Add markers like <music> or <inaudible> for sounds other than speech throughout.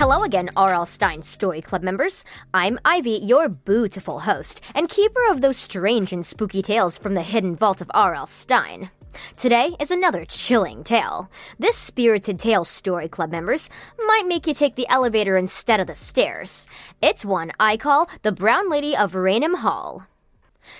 Hello again, R.L. Stine Story Club members. I'm Ivy, your beautiful host, and keeper of those strange and spooky tales from the hidden vault of R.L. Stine. Today is another chilling tale. This spirited tale, Story Club members, might make you take the elevator instead of the stairs. It's one I call The Brown Lady of Raynham Hall.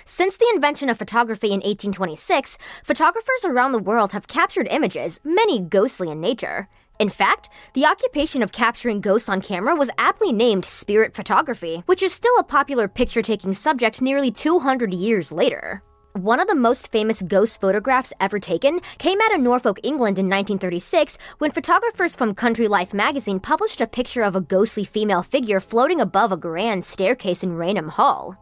Since the invention of photography in 1826, photographers around the world have captured images, many ghostly in nature. In fact, the occupation of capturing ghosts on camera was aptly named spirit photography, which is still a popular picture taking subject nearly 200 years later. One of the most famous ghost photographs ever taken came out of Norfolk, England in 1936 when photographers from Country Life magazine published a picture of a ghostly female figure floating above a grand staircase in Raynham Hall.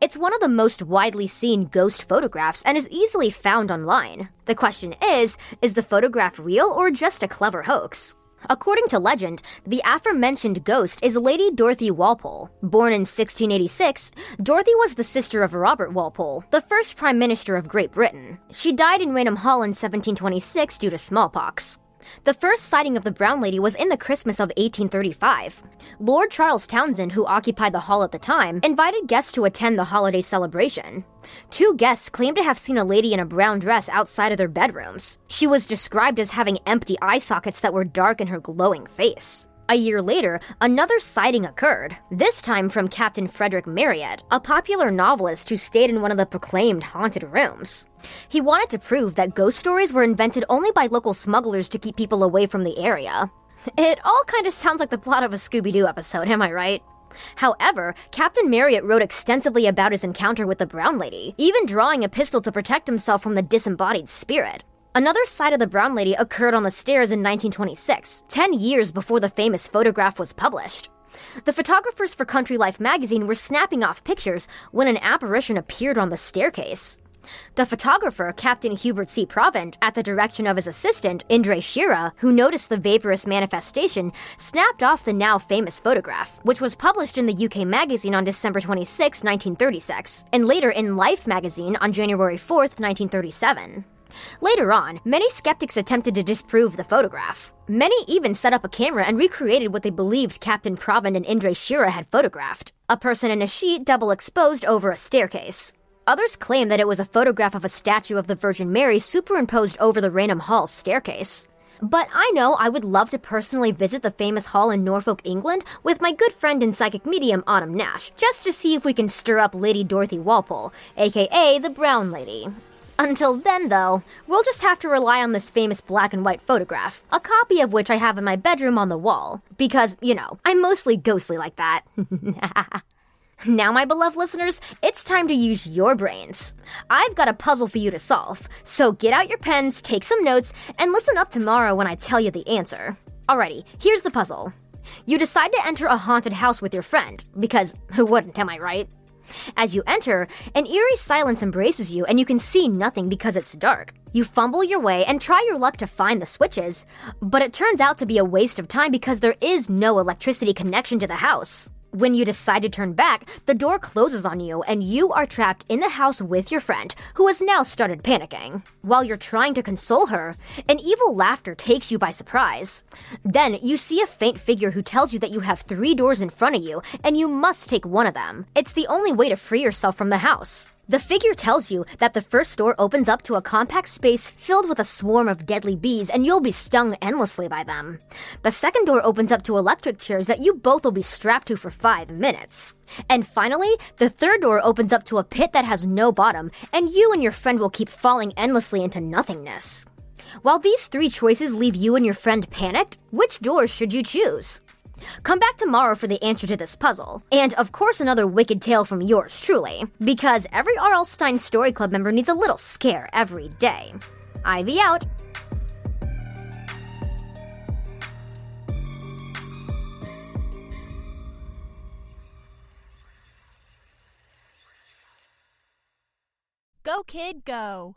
It's one of the most widely seen ghost photographs and is easily found online. The question is is the photograph real or just a clever hoax? According to legend, the aforementioned ghost is Lady Dorothy Walpole. Born in 1686, Dorothy was the sister of Robert Walpole, the first Prime Minister of Great Britain. She died in Raynham Hall in 1726 due to smallpox. The first sighting of the Brown Lady was in the Christmas of 1835. Lord Charles Townshend, who occupied the hall at the time, invited guests to attend the holiday celebration. Two guests claimed to have seen a lady in a brown dress outside of their bedrooms. She was described as having empty eye sockets that were dark in her glowing face. A year later, another sighting occurred, this time from Captain Frederick Marryat, a popular novelist who stayed in one of the proclaimed haunted rooms. He wanted to prove that ghost stories were invented only by local smugglers to keep people away from the area. It all kind of sounds like the plot of a Scooby Doo episode, am I right? However, Captain Marryat wrote extensively about his encounter with the Brown Lady, even drawing a pistol to protect himself from the disembodied spirit. Another sight of the Brown Lady occurred on the stairs in 1926, 10 years before the famous photograph was published. The photographers for Country Life magazine were snapping off pictures when an apparition appeared on the staircase. The photographer, Captain Hubert C. Provand, at the direction of his assistant, Indra Shira, who noticed the vaporous manifestation, snapped off the now famous photograph, which was published in the UK magazine on December 26, 1936, and later in Life magazine on January 4, 1937. Later on, many skeptics attempted to disprove the photograph. Many even set up a camera and recreated what they believed Captain Provand and Indra Shira had photographed a person in a sheet double exposed over a staircase. Others claim that it was a photograph of a statue of the Virgin Mary superimposed over the Raynham Hall staircase. But I know I would love to personally visit the famous hall in Norfolk, England, with my good friend and psychic medium Autumn Nash, just to see if we can stir up Lady Dorothy Walpole, aka the Brown Lady. Until then, though, we'll just have to rely on this famous black and white photograph, a copy of which I have in my bedroom on the wall. Because, you know, I'm mostly ghostly like that. <laughs> now, my beloved listeners, it's time to use your brains. I've got a puzzle for you to solve, so get out your pens, take some notes, and listen up tomorrow when I tell you the answer. Alrighty, here's the puzzle. You decide to enter a haunted house with your friend, because who wouldn't, am I right? As you enter, an eerie silence embraces you and you can see nothing because it's dark. You fumble your way and try your luck to find the switches, but it turns out to be a waste of time because there is no electricity connection to the house. When you decide to turn back, the door closes on you and you are trapped in the house with your friend, who has now started panicking. While you're trying to console her, an evil laughter takes you by surprise. Then you see a faint figure who tells you that you have three doors in front of you and you must take one of them. It's the only way to free yourself from the house. The figure tells you that the first door opens up to a compact space filled with a swarm of deadly bees, and you'll be stung endlessly by them. The second door opens up to electric chairs that you both will be strapped to for five minutes. And finally, the third door opens up to a pit that has no bottom, and you and your friend will keep falling endlessly into nothingness. While these three choices leave you and your friend panicked, which doors should you choose? Come back tomorrow for the answer to this puzzle. And of course, another wicked tale from yours truly, because every R.L. Stine Story Club member needs a little scare every day. Ivy out. Go, kid, go.